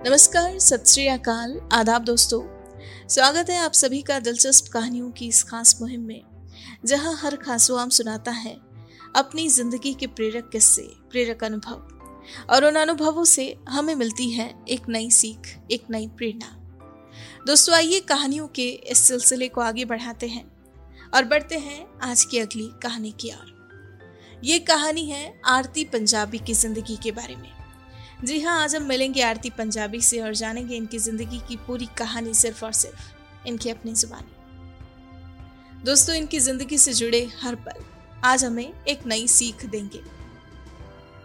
नमस्कार, सत श्री अकाल। आदाब दोस्तों, स्वागत है आप सभी का दिलचस्प कहानियों की इस खास मुहिम में, जहाँ हर खासवाम सुनाता है अपनी ज़िंदगी के प्रेरक किस्से, प्रेरक अनुभव, और उन अनुभवों से हमें मिलती है एक नई सीख, एक नई प्रेरणा। दोस्तों, आइए कहानियों के इस सिलसिले को आगे बढ़ाते हैं और बढ़ते हैं आज की अगली कहानी की ओर। ये कहानी है आरती पंजाबी की ज़िंदगी के बारे में। जी हाँ आज हम मिलेंगे आरती पंजाबी से और जानेंगे इनकी ज़िंदगी की पूरी कहानी सिर्फ़ और सिर्फ़ इनकी अपनी जुबानी। दोस्तों, इनकी ज़िंदगी से जुड़े हर पल आज हमें एक नई सीख देंगे।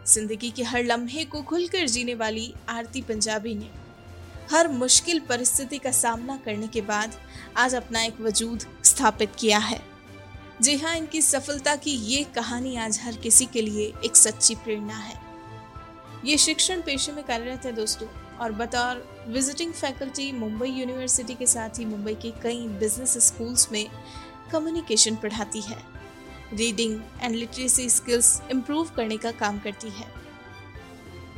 ज़िंदगी के हर लम्हे को खुलकर जीने वाली आरती पंजाबी ने हर मुश्किल परिस्थिति का सामना करने के बाद आज अपना एक वजूद स्थापित किया है। जी हाँ इनकी सफलता की ये कहानी आज हर किसी के लिए एक सच्ची प्रेरणा है। ये शिक्षण पेशे में कार्यरत है दोस्तों। और बतौर विजिटिंग फैकल्टी मुंबई यूनिवर्सिटी के साथ ही मुंबई के कई बिज़नेस स्कूल्स में कम्युनिकेशन पढ़ाती है। Reading and literacy skills improve करने का काम करती है।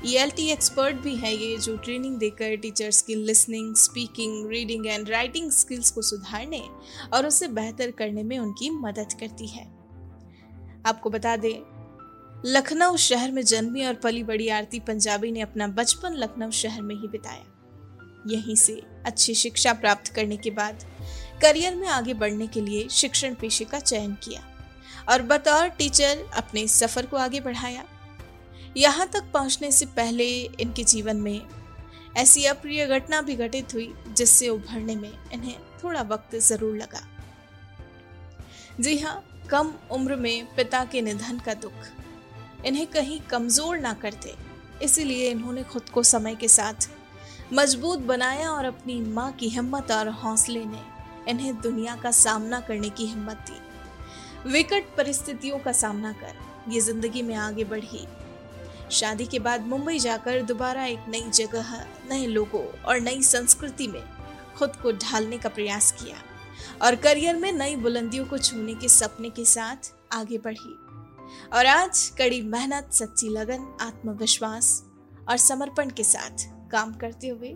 ईएलटी एक्सपर्ट भी है ये जो ट्रेनिंग देकर टीचर्स की listening speaking reading and writing skills को सुधारने और उसे बेहतर करने में उनकी मदद करती है। आपको बता दें लखनऊ शहर में जन्मी और पली बड़ी आरती पंजाबी ने अपना बचपन लखनऊ शहर में ही बिताया। यहीं से अच्छी शिक्षा प्राप्त करने के बाद करियर में आगे बढ़ने के लिए शिक्षण पेशे का चयन किया और बतौर टीचर अपने सफ़र को आगे बढ़ाया। यहाँ तक पहुँचने से पहले इनके जीवन में ऐसी अप्रिय घटना भी घटित हुई, जिससे उभरने में इन्हें थोड़ा वक्त ज़रूर लगा। जी हाँ कम उम्र में पिता के निधन का दुख। इन्हें कहीं कमज़ोर ना करते, इसीलिए इन्होंने खुद को समय के साथ मज़बूत बनाया और अपनी माँ की हिम्मत और हौसले ने इन्हें दुनिया का सामना करने की हिम्मत दी। विकट परिस्थितियों का सामना कर, ये ज़िंदगी में आगे बढ़ी। शादी के बाद मुंबई जाकर दोबारा एक नई जगह, नए लोगों और नई संस्कृति में खुद को ढालने का प्रयास किया और करियर में नई बुलंदियों को छूने के सपने के साथ आगे बढ़ी। और आज कड़ी मेहनत, सच्ची लगन, आत्मविश्वास और समर्पण के साथ काम करते हुए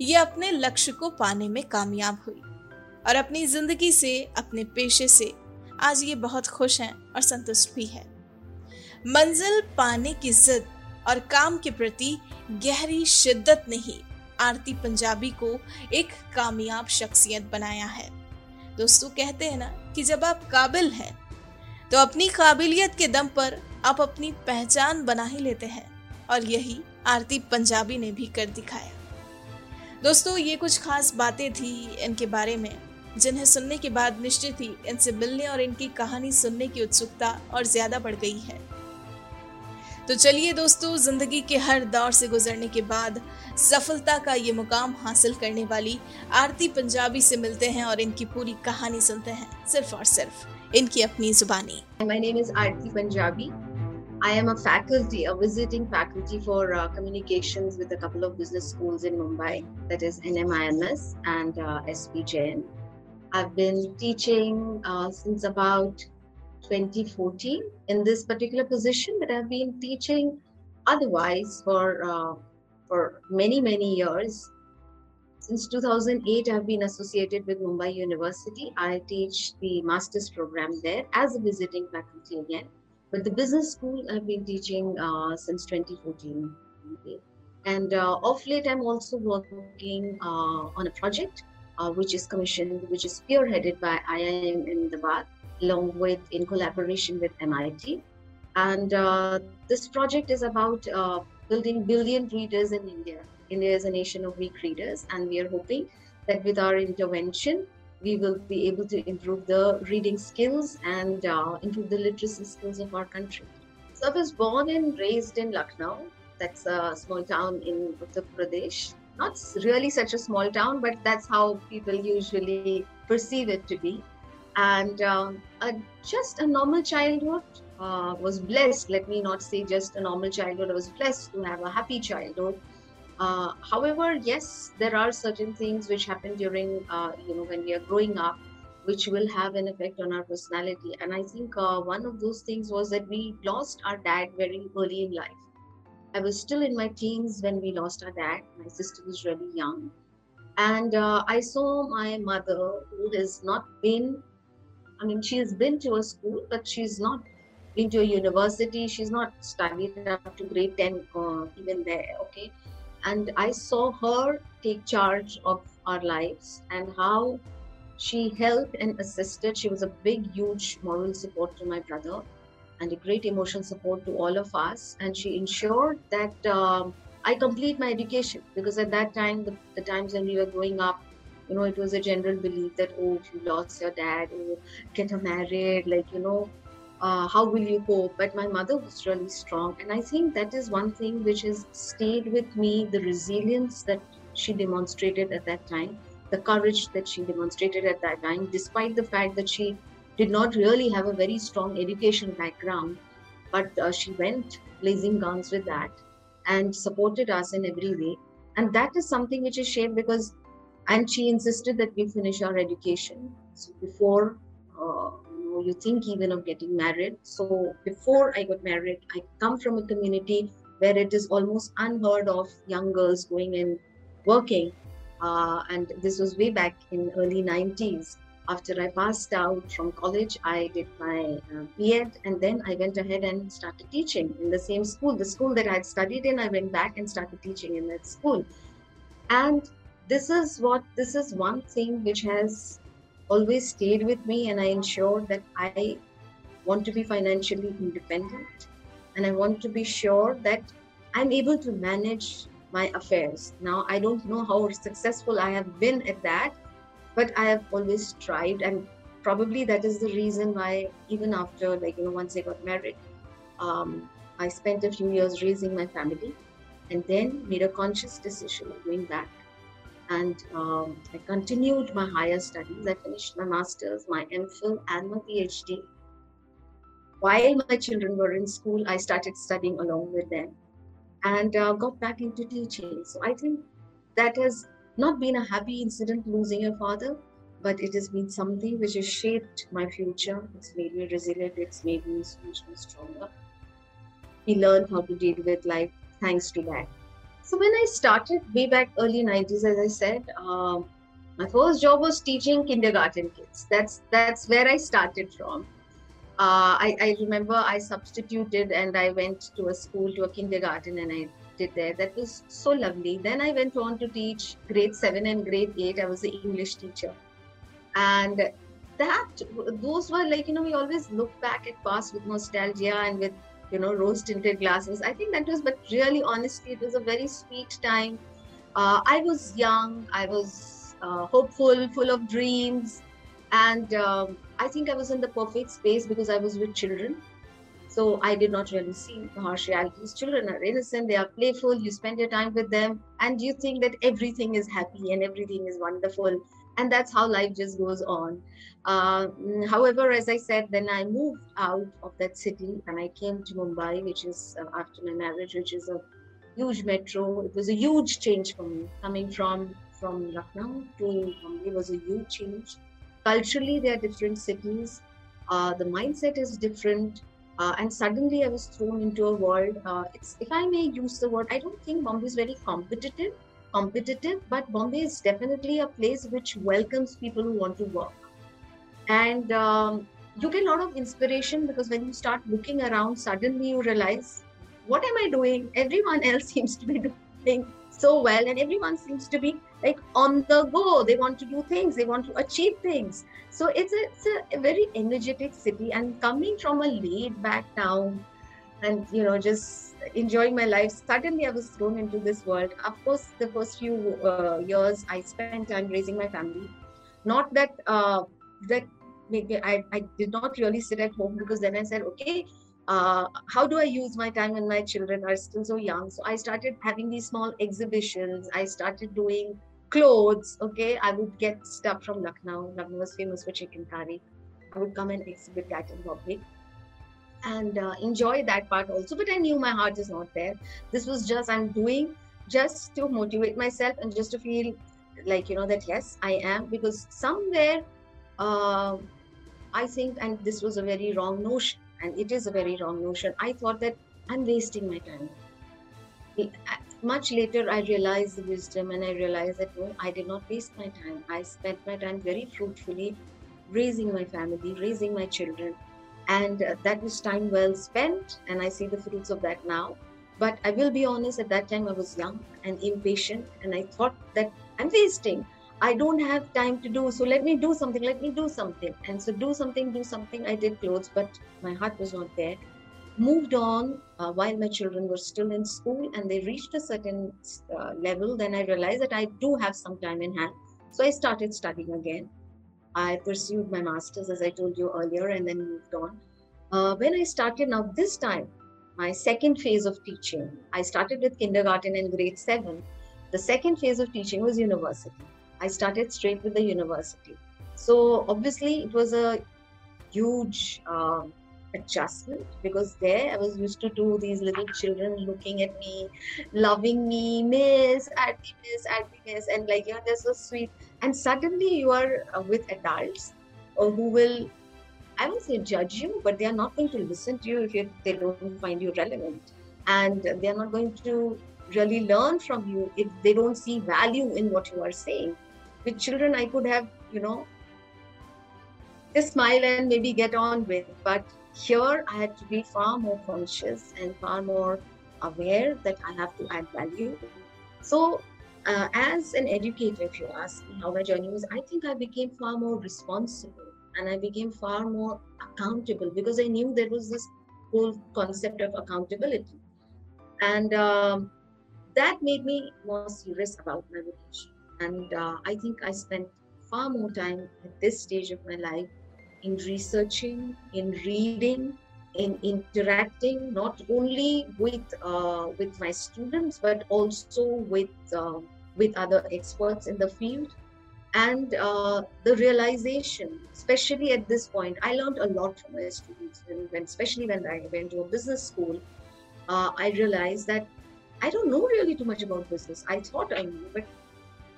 ये अपने लक्ष्य को पाने में कामयाब हुई और अपनी ज़िंदगी से, अपने पेशे से आज ये बहुत खुश हैं और संतुष्ट भी है। मंजिल पाने की जिद और काम के प्रति गहरी शिद्दत ने ही आरती पंजाबी को एक कामयाब शख्सियत बनाया है। दोस्तों, कहते हैं ना कि जब आप काबिल हैं तो अपनी काबिलियत के दम पर आप अपनी पहचान बना ही लेते हैं। और यही आरती पंजाबी ने भी कर दिखाया। दोस्तों, ये कुछ खास बातें थी इनके बारे में, जिन्हें सुनने के बाद निश्चित ही इनसे मिलने और इनकी कहानी सुनने की उत्सुकता और ज़्यादा बढ़ गई है। तो चलिए दोस्तों, ज़िंदगी के हर दौर से गुजरने के बाद सफलता का ये मुकाम हासिल करने वाली आरती पंजाबी से मिलते हैं और इनकी पूरी कहानी सुनते हैं, सिर्फ़ और सिर्फ़। इनकी अपनी जुबानी। My name is Aarti Punjabi I am a faculty, a visiting faculty for uh, communications with a couple of business schools in Mumbai, that is NMIMS and uh, SP Jain. I've been teaching uh, since about 2014 in this particular position, but I've been teaching otherwise for, uh, for many, many years. Since 2008, I've been associated with Mumbai University. I teach the master's program there as a visiting faculty again. But the business school I've been teaching uh, since 2014. And uh, off late, I'm also working uh, on a project uh, which is commissioned, which is spearheaded by IIM Ahmedabad, along with in collaboration with MIT. And uh, this project is about building billion readers in India India is a nation of weak readers, and we are hoping that with our intervention, we will be able to improve the reading skills and uh, improve the literacy skills of our country. So I was born and raised in Lucknow. That's a small town in Uttar Pradesh. Not really such a small town, but that's how people usually perceive it to be. And um, a, just a normal childhood. Uh, was blessed. Let me not say just a normal childhood. I was blessed to have a happy childhood uh, however, yes, there are certain things which happen during, uh, you know, when we are growing up, which will have an effect on our personality. And I think uh, one of those things was that we lost our dad very early in life. I was still in my teens when we lost our dad. My sister was really young. And uh, I saw my mother, who has not been, I mean, she has been to a school, but she's not been to a university. She's not studied up to grade 10 uh, even there, okay? And I saw her take charge of our lives and how she helped and assisted. She was a big, huge moral support to my brother and a great emotional support to all of us. And she ensured that um, I complete my education because at that time, the, the, times when we were growing up, you know, it was a general belief that, oh, if you lost your dad, oh, get married, like, you know, uh, how will you cope? But my mother was really strong. And I think that is one thing which has stayed with me the resilience that she demonstrated at that time, the courage that she demonstrated at that time, despite the fact that she did not really have a very strong education background, but uh, she went blazing guns with that and supported us in every way. And that is something which is shared because, and she insisted that we finish our education. So before uh, you think even of getting married. So before I got married, I come from a community where it is almost unheard of young girls going and working. Uh, and this was way back in early 90s after I passed out from college, I did my uh, B.Ed and then I went ahead and started teaching in the same school. The school that I had studied in, I went back and started teaching in that school. And this is what, this is one thing which has always stayed with me, and I ensured that I want to be financially independent and I want to be sure that I'm able to manage my affairs. Now, I don't know how successful I have been at that but i have always tried and probably that is the reason why even after like you know once i got married um, i spent a few years raising my family and then made a conscious decision of going back and um, i continued my higher studies i finished my master's my mphil and my phd while my children were in school i started studying along with them and uh, got back into teaching so i think that has not been a happy incident losing your father, but it has been something which has shaped my future. It's made me resilient, it's made me much stronger. We learned how to deal with life thanks to that. So when I started way back early 90s, as I said, um, my first job was teaching kindergarten kids. That's that's where I started from. Uh, I, I remember I substituted and I went to a school to a kindergarten and I did there. That was so lovely. Then I went on to teach grade seven and grade eight. I was an English teacher. And that, those were like, you know, we always look back at past with nostalgia and with, you know, rose tinted glasses. I think that was, but really, honestly, it was a very sweet time. Uh, I was young, I was uh, hopeful, full of dreams. And um, I think I was in the perfect space because I was with children so I did not really see the harsh realities. Children are innocent, they are playful, you spend your time with them, and you think that everything is happy and everything is wonderful. And that's how life just goes on. Uh, however, as I said, then I moved out of that city and I came to Mumbai, which is uh, after my marriage, which is a huge metro. It was a huge change for me. Coming from from Lucknow to Mumbai was a huge change. Culturally, they are different cities. Uh, the mindset is different uh, and suddenly I was thrown into a world. Uh, if I may use the word, I don't think Bombay is very competitive, competitive, but Bombay is definitely a place which welcomes people who want to work. And um, you get a lot of inspiration because when you start looking around, suddenly you realize, what am I doing? Everyone else seems to be doing so well, and everyone seems to be like on the go. They want to do things, they want to achieve things. So it's a, it's a very energetic city. And coming from a laid back town and, you know, just enjoying my life, suddenly I was thrown into this world. Of course, the first few uh, years I spent time raising my family. Not that, uh, that I, I did not really sit at home because then I said, okay, uh, how do I use my time when my children are still so young? So I started having these small exhibitions. I started doing clothes. Okay, I would get stuff from Lucknow. Lucknow was famous for chikankari. I would come and exhibit that in public and uh, enjoy that part also. But I knew my heart is not there. This was just I'm doing just to motivate myself and just to feel like you know that yes I am because somewhere uh, I think and this was a very wrong notion and it is a very wrong notion. I thought that I'm wasting my time much later I realized the wisdom and I realized that no, I did not waste my time. I spent my time very fruitfully raising my family, raising my children. And uh, that was time well spent. And I see the fruits of that now. But I will be honest, at that time I was young and impatient. And I thought that I'm wasting. I don't have time to do. So let me do something. Let me do something. And so do something, do something. I did clothes, but my heart was not there moved on uh, while my children were still in school and they reached a certain uh, level then i realized that i do have some time in hand so i started studying again i pursued my masters as i told you earlier and then moved on. Uh, when i started now this time my second phase of teaching i started with kindergarten and grade 7 the second phase of teaching was university. I started straight with the university. So obviously it was a huge uh, adjustment because there I was used to do these little children looking at me, loving me, miss, auntie miss, auntie miss, and like, yeah, they're so sweet. And suddenly you are uh, with adults uh, who will, I won't say judge you, but they are not going to listen to you if they don't find you relevant. And they are not going to really learn from you if they don't see value in what you are saying. With children, I could have, you know, just smile and maybe get on with, but here, I had to be far more conscious and far more aware that I have to add value. So, uh, as an educator, if you ask me how my journey was, I think I became far more responsible and I became far more accountable because I knew there was this whole concept of accountability. And um, that made me more serious about my vocation. And uh, I think I spent far more time at this stage of my life in researching, in reading, in interacting not only with uh, with my students but also with uh, with other experts in the field. And uh, the realization especially at this point i learned a lot from my students when, when especially when i went to a business school uh, i realized that i don't know really too much about business. I thought i knew but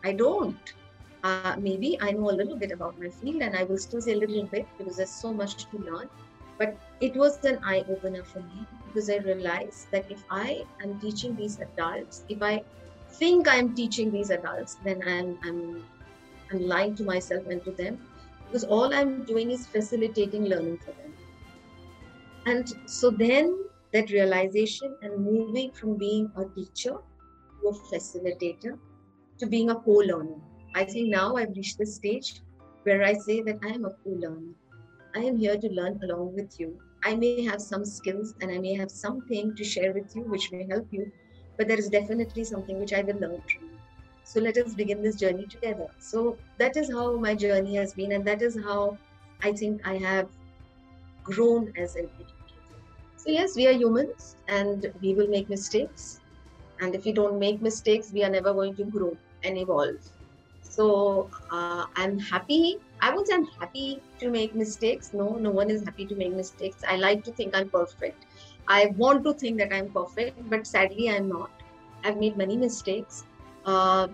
i don't uh, maybe I know a little bit about my field and I will still say a little bit because there's so much to learn. But it was an eye opener for me because I realized that if I am teaching these adults, if I think I'm teaching these adults, then I'm, I'm, I'm lying to myself and to them because all I'm doing is facilitating learning for them. And so then that realization and moving from being a teacher to a facilitator to being a co-learner I think now I've reached the stage where I say that I am a co-learner. I am here to learn along with you. I may have some skills and I may have something to share with you which may help you, but there is definitely something which I will learn from you. So let us begin this journey together. So that is how my journey has been, and that is how I think I have grown as an educator. So, yes, we are humans and we will make mistakes. And if we don't make mistakes, we are never going to grow and evolve. So uh, I'm happy. I would say I'm happy to make mistakes. No, no one is happy to make mistakes. I like to think I'm perfect. I want to think that I'm perfect, but sadly I'm not. I've made many mistakes, uh,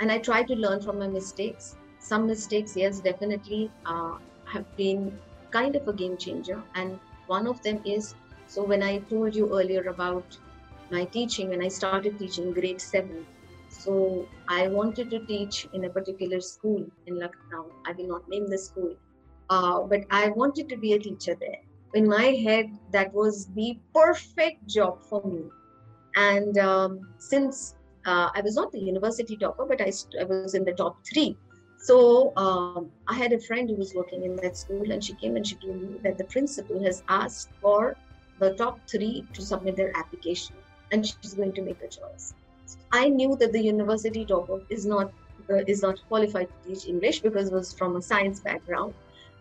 and I try to learn from my mistakes. Some mistakes, yes, definitely uh, have been kind of a game changer, and one of them is so when I told you earlier about my teaching, when I started teaching grade seven, so I wanted to teach in a particular school in Lucknow. I will not name the school, uh, but I wanted to be a teacher there. In my head, that was the perfect job for me. And um, since uh, I was not the university topper, but I, I was in the top three. So um, I had a friend who was working in that school, and she came and she told me that the principal has asked for the top three to submit their application, and she's going to make a choice. I knew that the university topper is not uh, is not qualified to teach English because it was from a science background.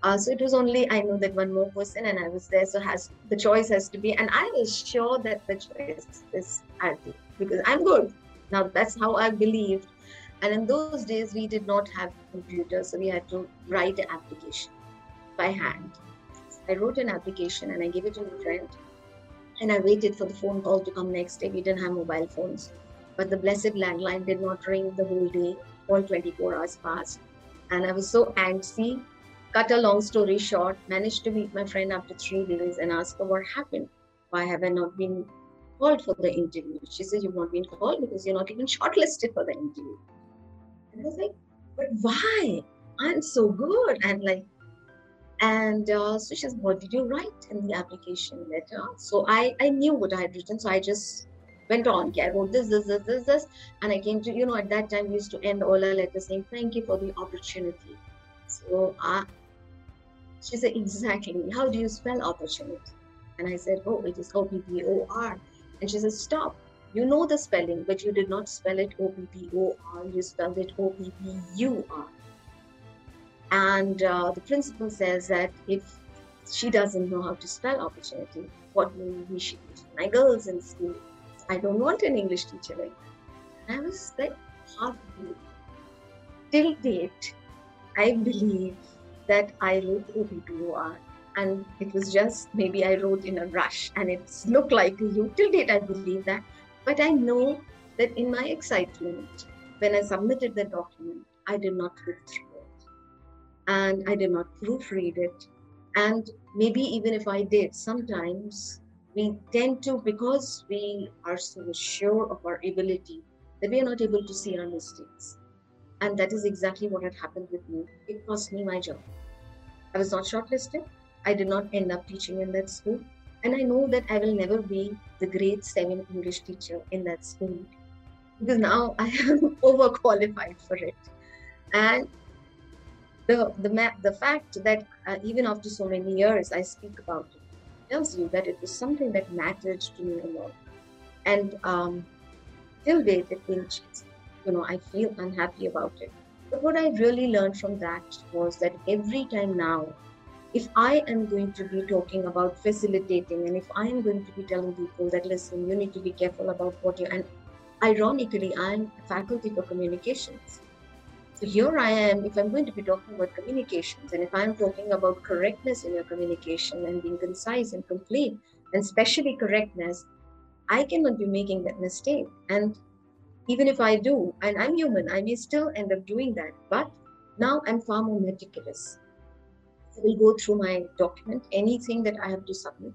Uh, so it was only I know that one more person and I was there. So has the choice has to be, and I was sure that the choice is Arti because I'm good. Now that's how I believed. And in those days we did not have computers, so we had to write an application by hand. I wrote an application and I gave it to my friend, and I waited for the phone call to come next day. We didn't have mobile phones. But the blessed landline did not ring the whole day. All 24 hours passed. And I was so antsy. Cut a long story short, managed to meet my friend after three days and ask her what happened. Why have I not been called for the interview. She said, You've not been called because you're not even shortlisted for the interview. And I was like, But why? I'm so good. And like, and uh, so she says, What did you write in the application letter? So I, I knew what I had written. So I just went on. Okay, I this, this, this, this, this. And I came to, you know, at that time we used to end all our letters saying, Thank you for the opportunity. So uh, she said, Exactly. How do you spell opportunity? And I said, Oh, it is O P P O R. And she said, Stop. You know the spelling, but you did not spell it O P P O R. You spelled it O P P U R. And uh, the principal says that if she doesn't know how to spell opportunity, what will we should teach my girls in school? I don't want an English teacher like that. I was like heartbroken. Till date, I believe that I wrote OPPOR and it was just maybe I wrote in a rush and it looked like you. Till date, I believe that. But I know that in my excitement, when I submitted the document, I did not look through it and I did not proofread it. And maybe even if I did, sometimes we tend to, because we are so sure of our ability, that we are not able to see our mistakes. And that is exactly what had happened with me. It cost me my job. I was not shortlisted. I did not end up teaching in that school. And I know that I will never be the grade seven English teacher in that school because now I am overqualified for it. And the the the fact that uh, even after so many years I speak about it tells you that it was something that mattered to me a lot. And um, till date, it didn't You know, I feel unhappy about it. But what I really learned from that was that every time now, if I am going to be talking about facilitating and if I am going to be telling people that, listen, you need to be careful about what you, and ironically, I'm a faculty for communications. So here I am, if I'm going to be talking about communications and if I'm talking about correctness in your communication and being concise and complete, and especially correctness, I cannot be making that mistake. And even if I do, and I'm human, I may still end up doing that. But now I'm far more meticulous. I will go through my document, anything that I have to submit.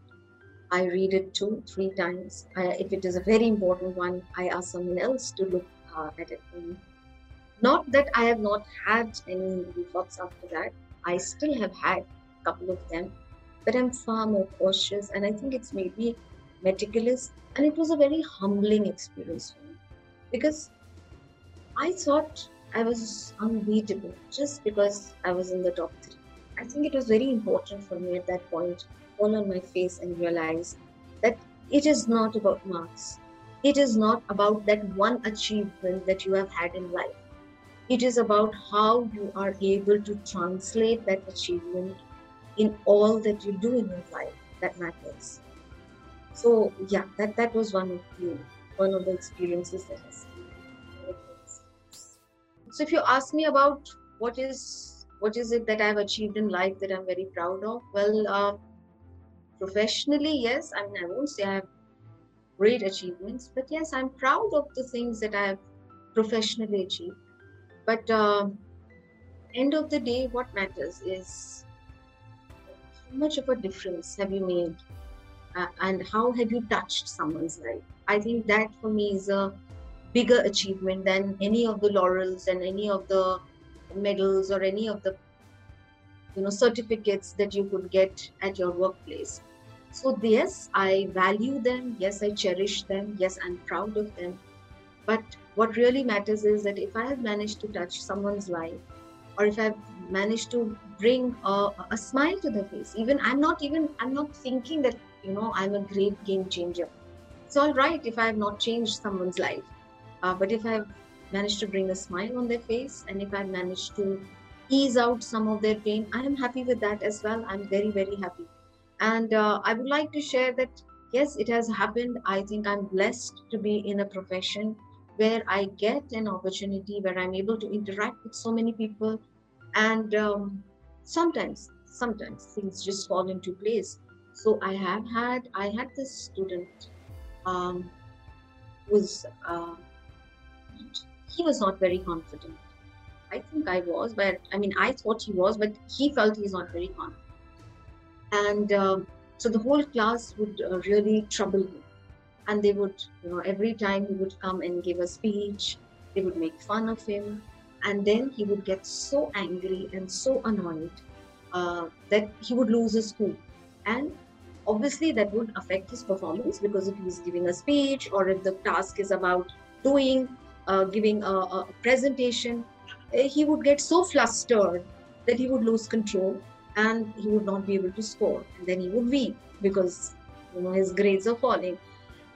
I read it two, three times. I, if it is a very important one, I ask someone else to look uh, at it for me. Not that I have not had any thoughts after that. I still have had a couple of them, but I'm far more cautious, and I think it's maybe meticulous. And it was a very humbling experience for me because I thought I was unbeatable just because I was in the top three. I think it was very important for me at that point fall on my face and realize that it is not about marks. It is not about that one achievement that you have had in life. It is about how you are able to translate that achievement in all that you do in your life that matters. So yeah, that, that was one of the one of the experiences that I so if you ask me about what is what is it that I've achieved in life that I'm very proud of, well, uh, professionally, yes. I mean, I won't say I have great achievements, but yes, I'm proud of the things that I have professionally achieved. But uh, end of the day, what matters is how much of a difference have you made, uh, and how have you touched someone's life. I think that for me is a bigger achievement than any of the laurels and any of the medals or any of the you know certificates that you could get at your workplace. So yes i value them. Yes i cherish them. Yes i'm proud of them. But what really matters is that if i have managed to touch someone's life or if i've managed to bring a, a smile to their face even i'm not even i'm not thinking that you know i'm a great game changer it's all right if i have not changed someone's life uh, but if I've managed to bring a smile on their face and if I've managed to ease out some of their pain, I am happy with that as well. I'm very, very happy. And uh, I would like to share that yes, it has happened. I think I'm blessed to be in a profession where I get an opportunity where I'm able to interact with so many people. And um, sometimes, sometimes things just fall into place. So I have had, I had this student um, was uh, he was not very confident. I think I was, but I mean, I thought he was, but he felt he's not very confident. And uh, so the whole class would uh, really trouble him. And they would, you know, every time he would come and give a speech, they would make fun of him, and then he would get so angry and so annoyed uh, that he would lose his cool And obviously, that would affect his performance because if he's giving a speech or if the task is about doing, uh, giving a, a presentation, eh, he would get so flustered that he would lose control and he would not be able to score. And then he would weep because you know his grades are falling.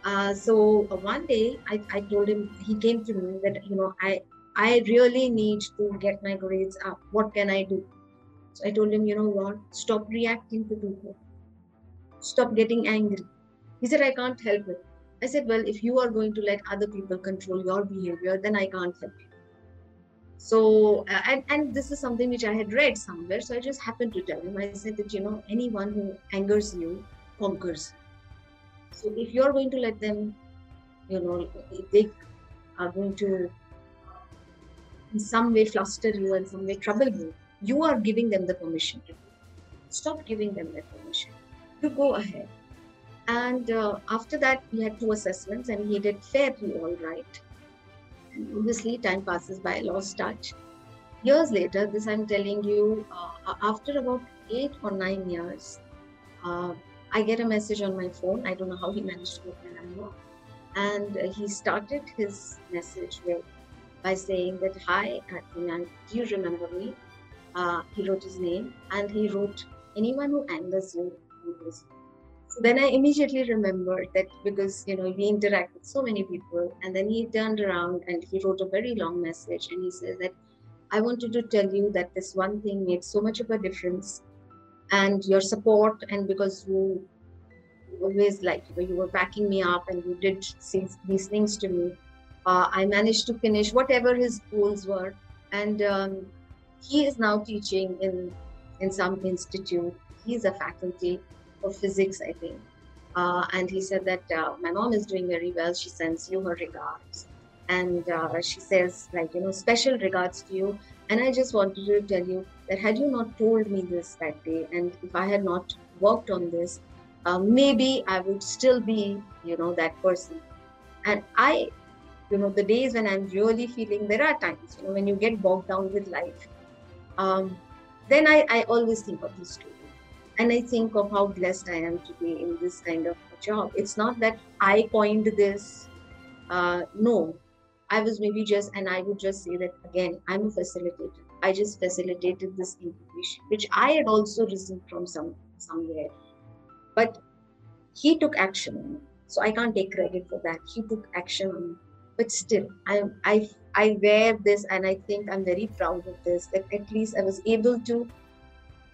Uh, so uh, one day I, I told him he came to me that you know I I really need to get my grades up. What can I do? So I told him, you know what? Stop reacting to people. Stop getting angry. He said, I can't help it. I said, well, if you are going to let other people control your behavior, then I can't help you. So, uh, and, and this is something which I had read somewhere. So I just happened to tell him, I said that, you know, anyone who angers you conquers. So if you're going to let them, you know, if they are going to in some way fluster you and some way trouble you, you are giving them the permission to do. Stop giving them that permission. You go ahead. And uh, after that, we had two assessments, and he did fairly all right. And obviously, time passes by, lost touch. Years later, this I'm telling you, uh, after about eight or nine years, uh, I get a message on my phone. I don't know how he managed to get my number. And uh, he started his message with by saying that, Hi, Adnan, do you remember me? Uh, he wrote his name and he wrote, Anyone who angers you, angers. So then I immediately remembered that because, you know, we interact with so many people. And then he turned around and he wrote a very long message and he said that, I wanted to tell you that this one thing made so much of a difference and your support and because you always like you were backing me up and you did these things to me uh, I managed to finish whatever his goals were, and um, he is now teaching in in some institute. He's a faculty of physics, I think. Uh, and he said that uh, my mom is doing very well. She sends you her regards, and uh, she says like you know special regards to you. And I just wanted to tell you that had you not told me this that day, and if I had not worked on this, uh, maybe I would still be you know that person. And I you know the days when i'm really feeling there are times you know when you get bogged down with life um, then I, I always think of this story. And i think of how blessed i am to be in this kind of job. It's not that i coined this uh, no. I was maybe just and i would just say that again i'm a facilitator i just facilitated this information which i had also received from some somewhere. But he took action so i can't take credit for that. He took action on but still i i i wear this and i think i'm very proud of this that at least i was able to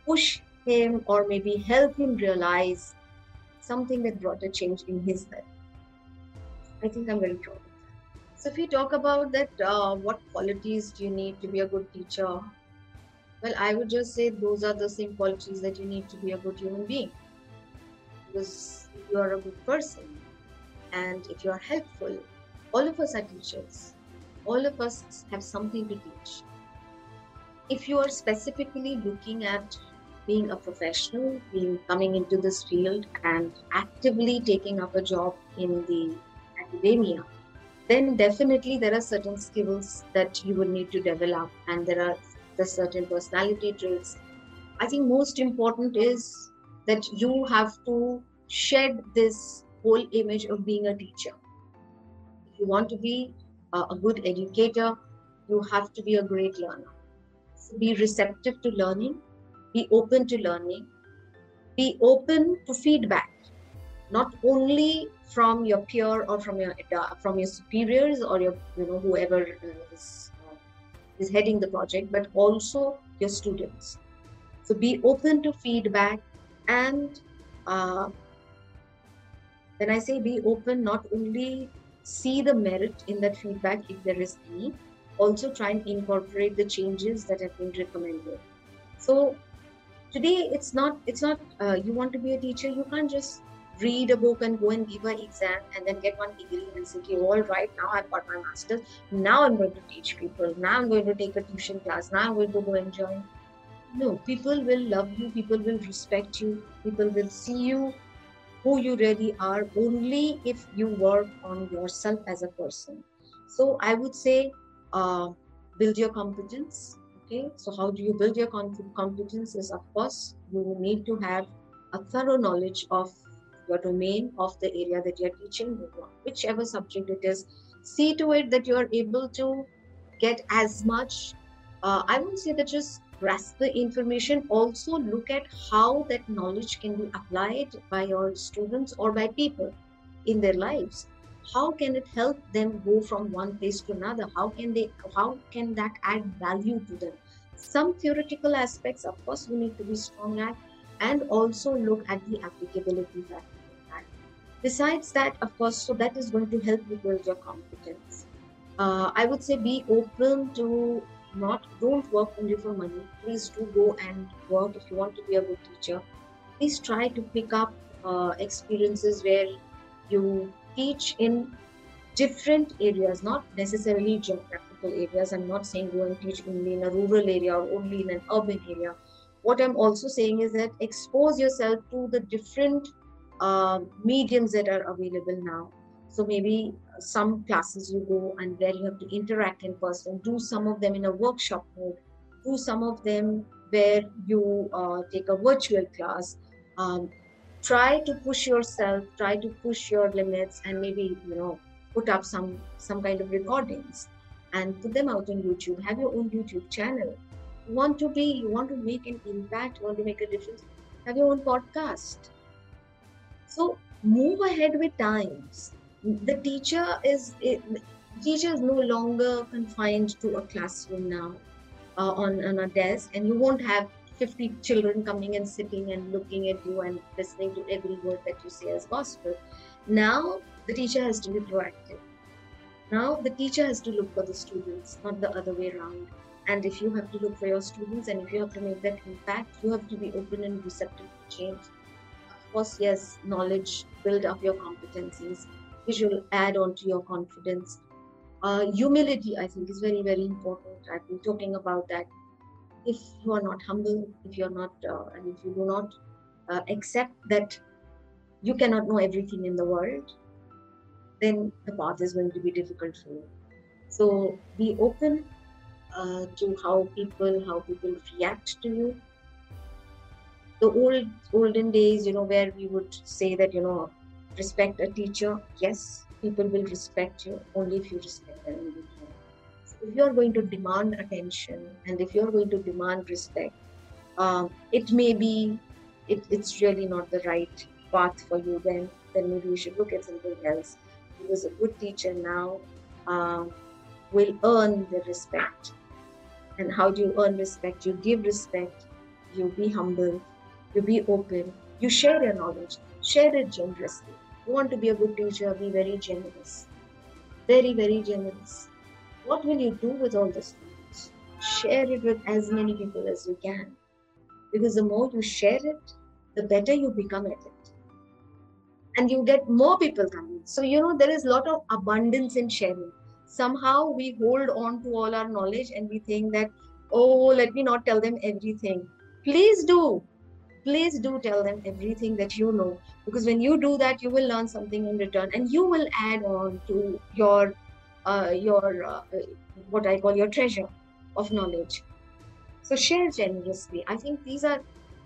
push him or maybe help him realize something that brought a change in his life. I think i'm very proud so if we talk about that uh, what qualities do you need to be a good teacher well i would just say those are the same qualities that you need to be a good human being because you are a good person and if you are helpful all of us are teachers. All of us have something to teach. If you are specifically looking at being a professional, being coming into this field and actively taking up a job in the academia, then definitely there are certain skills that you would need to develop and there are the certain personality traits. I think most important is that you have to shed this whole image of being a teacher if you want to be a good educator, you have to be a great learner. So be receptive to learning, be open to learning, be open to feedback, not only from your peer or from your from your superiors or your you know whoever is uh, is heading the project, but also your students. So be open to feedback and uh, when I say be open, not only see the merit in that feedback if there is any also try and incorporate the changes that have been recommended so today it's not it's not uh, you want to be a teacher you can't just read a book and go and give an exam and then get one degree and say okay all right now i've got my master's now i'm going to teach people now i'm going to take a tuition class now i'm going to go and join no people will love you people will respect you people will see you who you really are only if you work on yourself as a person. So I would say uh, build your competence. Okay, so how do you build your competence? Is of course you need to have a thorough knowledge of your domain of the area that you're teaching, whichever subject it is. See to it that you are able to get as much. Uh, I won't say that just grasp the information. Also look at how that knowledge can be applied by your students or by people in their lives how can it help them go from one place to another how can they how can that add value to them some theoretical aspects of course we need to be strong at and also look at the applicability factor besides that of course so that is going to help you build your competence uh, i would say be open to not don't work only for money please do go and work if you want to be a good teacher please try to pick up uh, experiences where you teach in different areas, not necessarily geographical areas. I'm not saying go and teach only in a rural area or only in an urban area. What I'm also saying is that expose yourself to the different uh, mediums that are available now. So maybe some classes you go and where you have to interact in person, do some of them in a workshop mode, do some of them where you uh, take a virtual class. Um, try to push yourself try to push your limits and maybe you know put up some some kind of recordings and put them out on youtube have your own youtube channel you want to be you want to make an impact you want to make a difference have your own podcast so move ahead with times the teacher is it, teacher is no longer confined to a classroom now uh, on, on a desk and you won't have 50 children coming and sitting and looking at you and listening to every word that you say as gospel. Now the teacher has to be proactive. Now the teacher has to look for the students, not the other way around. And if you have to look for your students and if you have to make that impact, you have to be open and receptive to change. Course, yes, knowledge, build up your competencies, which will add on to your confidence. Uh, humility, I think, is very, very important. I've been talking about that if you are not humble, if you're not, uh, and if you do not uh, accept that you cannot know everything in the world, then the path is going to be difficult for you. So be open uh, to how people how people react to you. The old olden days, you know, where we would say that you know, respect a teacher. Yes, people will respect you only if you respect them if you're going to demand attention and if you're going to demand respect, um, it may be it, it's really not the right path for you. Then then maybe you should look at something else. Because a good teacher now um, will earn the respect. And how do you earn respect? You give respect. You be humble. You be open. You share your knowledge. Share it generously. You want to be a good teacher? Be very generous. Very very generous what will you do with all this knowledge? Share it with as many people as you can. Because the more you share it, the better you become at it. And you get more people coming. So, you know, there is a lot of abundance in sharing. Somehow we hold on to all our knowledge and we think that, oh, let me not tell them everything. Please do. Please do tell them everything that you know. Because when you do that, you will learn something in return and you will add on to your uh, your uh, what I call your treasure of knowledge. So share generously. I think these are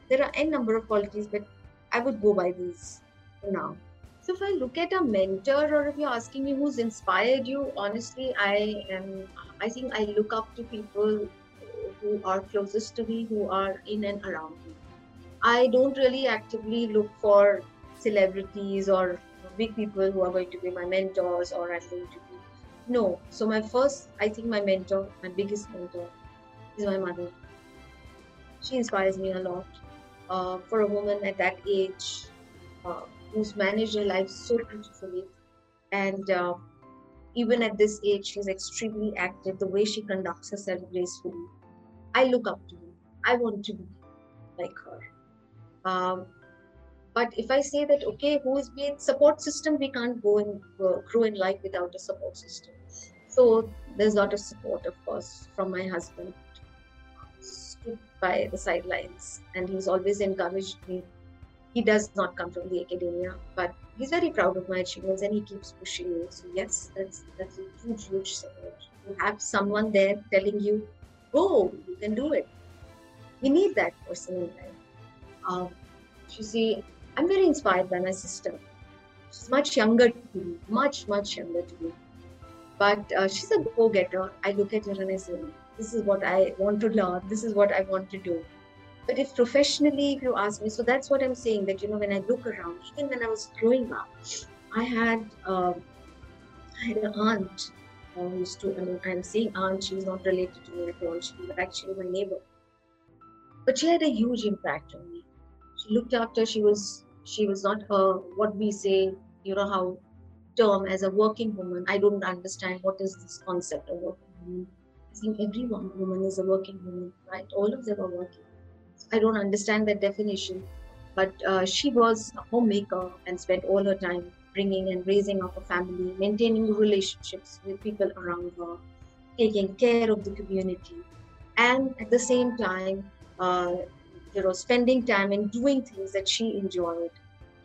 there are n number of qualities, but I would go by these for now. So if I look at a mentor, or if you're asking me who's inspired you, honestly, I am. I think I look up to people who are closest to me, who are in and around me. I don't really actively look for celebrities or big people who are going to be my mentors or I'm going to be no. So my first, I think my mentor, my biggest mentor, is my mother. She inspires me a lot. Uh, for a woman at that age, uh, who's managed her life so beautifully, and uh, even at this age, she's extremely active. The way she conducts herself gracefully, I look up to her. I want to be like her. Um, but if I say that, okay, who is being support system, we can't go and uh, grow in life without a support system. So there's a lot of support, of course, from my husband. Stood by the sidelines, and he's always encouraged me he does not come from the academia, but he's very proud of my achievements and he keeps pushing me. So yes, that's that's a huge, huge support. You have someone there telling you, "Go, you can do it." We need that person in life. Um, you see, I'm very inspired by my sister. She's much younger to me, much, much younger to me. But uh, she's a go-getter. I look at her and I say, "This is what I want to learn. This is what I want to do." But if professionally, if you ask me, so that's what I'm saying that, you know, when I look around, even when I was growing up, I had, uh, I had an aunt uh, who used to, I mean, I'm saying aunt, she's not related to me at all. She was actually my neighbor. But she had a huge impact on me. Looked after, she was, she was not her, what we say, you know, how term as a working woman. I don't understand what is this concept of working woman. I think every woman is a working woman, right? All of them are working I don't understand that definition. But uh, she was a homemaker and spent all her time bringing and raising up a family, maintaining relationships with people around her, taking care of the community, and at the same time, uh, you know, spending time and doing things that she enjoyed,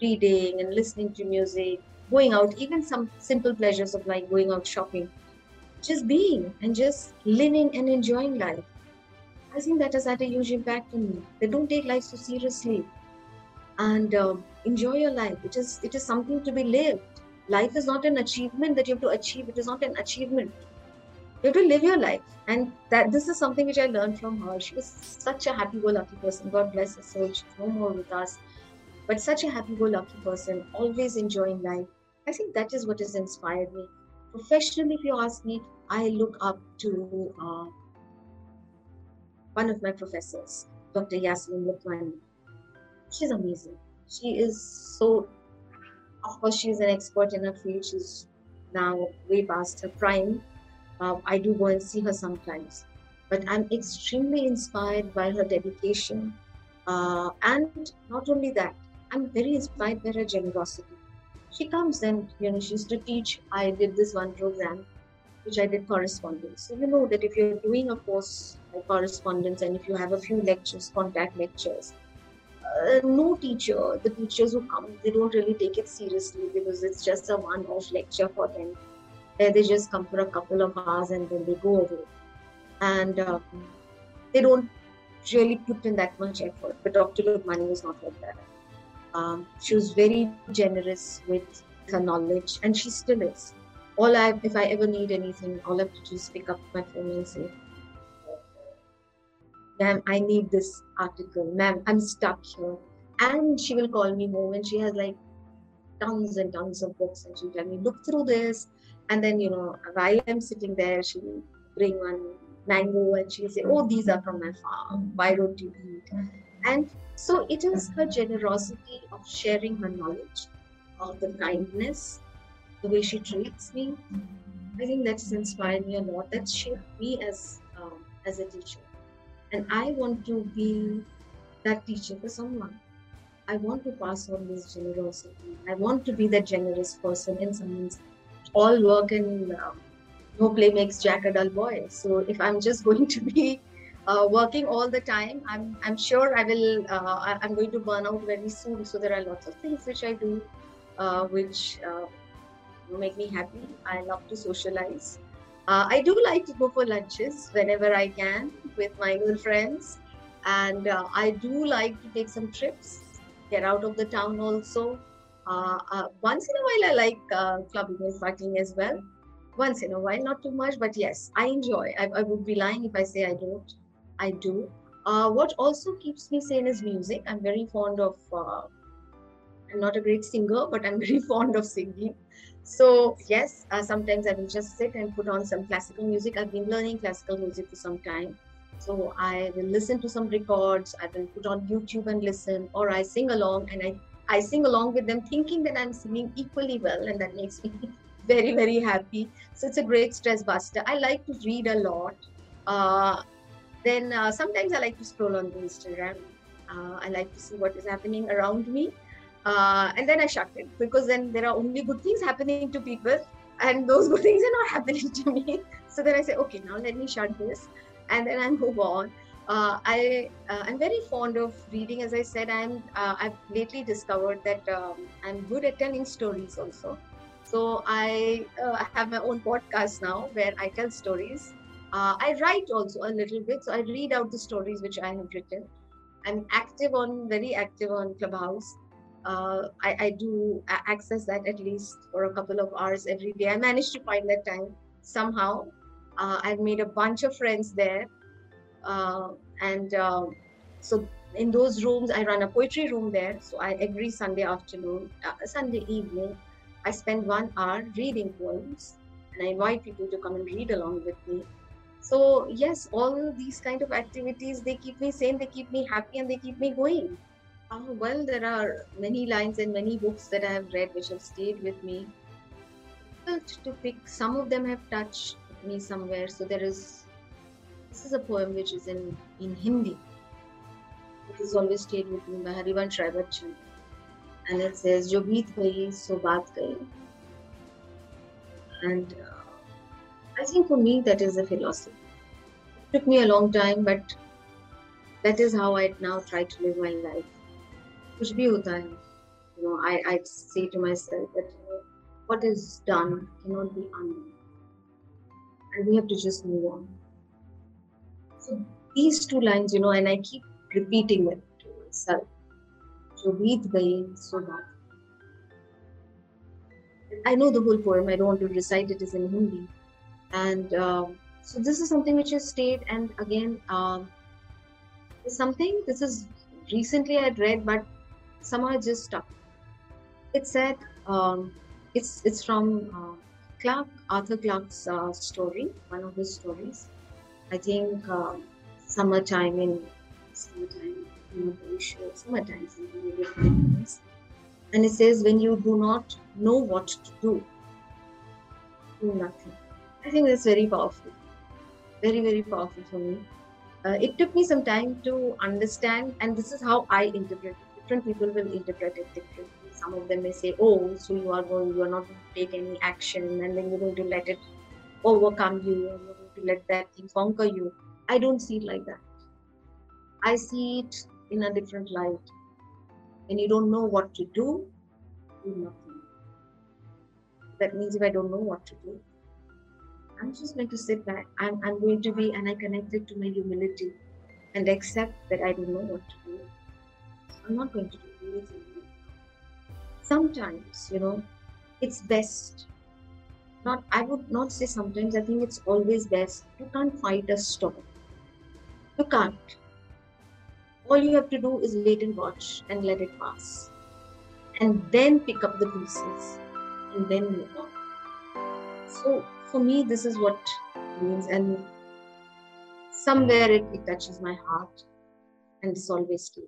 reading and listening to music, going out, even some simple pleasures of like going out shopping, just being and just living and enjoying life. I think that has had a huge impact on me. They don't take life so seriously, and uh, enjoy your life. It is it is something to be lived. Life is not an achievement that you have to achieve. It is not an achievement. You have to live your life, and that this is something which I learned from her. She was such a happy-go-lucky person. God bless her soul. She's no more with us, but such a happy-go-lucky person, always enjoying life. I think that is what has inspired me. Professionally, if you ask me, I look up to. Uh, one of my professors, Dr. Yasmin Lakhwani. She's amazing. She is so, of course, she's an expert in her field. She's now way past her prime. Uh, I do go and see her sometimes. But I'm extremely inspired by her dedication. Uh, and not only that, I'm very inspired by her generosity. She comes and, you know, she used to teach. I did this one program, which I did correspondence. So you know that if you're doing a course correspondence and if you have a few lectures contact lectures uh, no teacher the teachers who come they don't really take it seriously because it's just a one off lecture for them They just come for a couple of hours and then they go away. And um, they don't really put in that much effort. But dr Lakhwani was not like that. Um, she was very generous with her knowledge and she still is. All i if i ever need anything all i have to do is pick up my phone and say ma'am, I need this article, ma'am, I'm stuck here. And she will call me home and she has like tons and tons of books and she'll tell me, look through this. And then, you know, while I'm sitting there, she'll bring one mango and she'll say, oh, these are from my farm. Why don't you eat? And so it is her generosity of sharing her knowledge, of the kindness, the way she treats me. I think that's inspired me a lot. That shaped me as um, as a teacher. And I want to be that teacher for someone. I want to pass on this generosity. I want to be that generous person in someone's all work and um, no play makes Jack a dull boy. So if I'm just going to be uh, working all the time, I'm I'm sure I will. Uh, I'm going to burn out very soon. So there are lots of things which I do, uh, which uh, make me happy. I love to socialize. Uh, I do like to go for lunches whenever I can with my girlfriends, and uh, I do like to take some trips, get out of the town also. Uh, uh once in a while, I like uh, clubbing and partying as well. Once in a while, not too much, but yes, I enjoy. I, I would be lying if I say I don't. I do. Uh, what also keeps me sane is music. I'm very fond of. I'm not a great singer, but I'm very fond of singing. So yes, uh, sometimes I will just sit and put on some classical music. I've been learning classical music for some time. So I will listen to some records. I will put on YouTube and listen, or I sing along and I, I sing along with them, thinking that I'm singing equally well, and that makes me very very happy. So it's a great stress buster. I like to read a lot. Uh, then uh, sometimes I like to scroll on the Instagram. Uh, I like to see what is happening around me. Uh, and then I shut it because then there are only good things happening to people, and those good things are not happening to me. So then I say, okay, now let me shut this, and then I move on. Uh, I uh, I'm very fond of reading. As I said, I'm uh, I've lately discovered that um, I'm good at telling stories also. So I uh, have my own podcast now where I tell stories. Uh, I write also a little bit, so I read out the stories which I have written. I'm active on very active on Clubhouse. Uh, I, I do access that at least for a couple of hours every day. I managed to find that time somehow. I've made a bunch of friends there and uh, so in those rooms, I run a poetry room there. So I every Sunday afternoon, uh, Sunday evening, I spend one hour reading poems, and I invite people to come and read along with me. So yes, all these kind of activities they keep me sane, they keep me happy, and they keep me going. Uh, well, there are many lines and many books that I have read which have stayed with me. To pick, some of them have touched me somewhere. So there is this is a poem which is in, in Hindi. It is always stayed with me by Bachchan. And it says, Jo beet gayi, so baat gayi. And uh, I think for me, that is the philosophy. It took me a long time, but that is how I now try to live my life. Kuch bhi hota hai. You know, I, I say to myself that you know, what is done cannot be undone. And we have to just move on so these two lines, you know, and I keep repeating it to myself. Gaye, so baat. I know the whole poem. I don't want to recite it, as in Hindi, and uh, so this is something which has stayed. And again, um, something this is recently I'd read, but somehow just stuck. It said um, it's it's from uh, Clarke Arthur Clarke's uh, story, one of his stories, I think uh, summertime in summertime, I'm not very sure, summertime, And it says, when you do not know what to do, do nothing. I think that's very powerful. Very, very powerful for me. Uh, it took me some time to understand, and this is how I interpret it. Different people will interpret it differently. Some of them may say, "Oh, so you are going, you are not going to take any action, and then you're going to let it overcome you, to let that thing conquer you. I don't see it like that. I see it in a different light. And you don't know what to do, do nothing. That means if I don't know what to do, I'm just going to sit back. I'm, I'm going to be, and I connected to my humility and accept that I don't know what to do. I'm not going to do anything. Sometimes, you know, it's best not i would not say sometimes i think it's always best you can't fight a storm. You can't. All you have to do is wait and watch and let it pass. And then pick up the pieces and then move on. So for me this is what means and somewhere it, it touches my heart and it's always true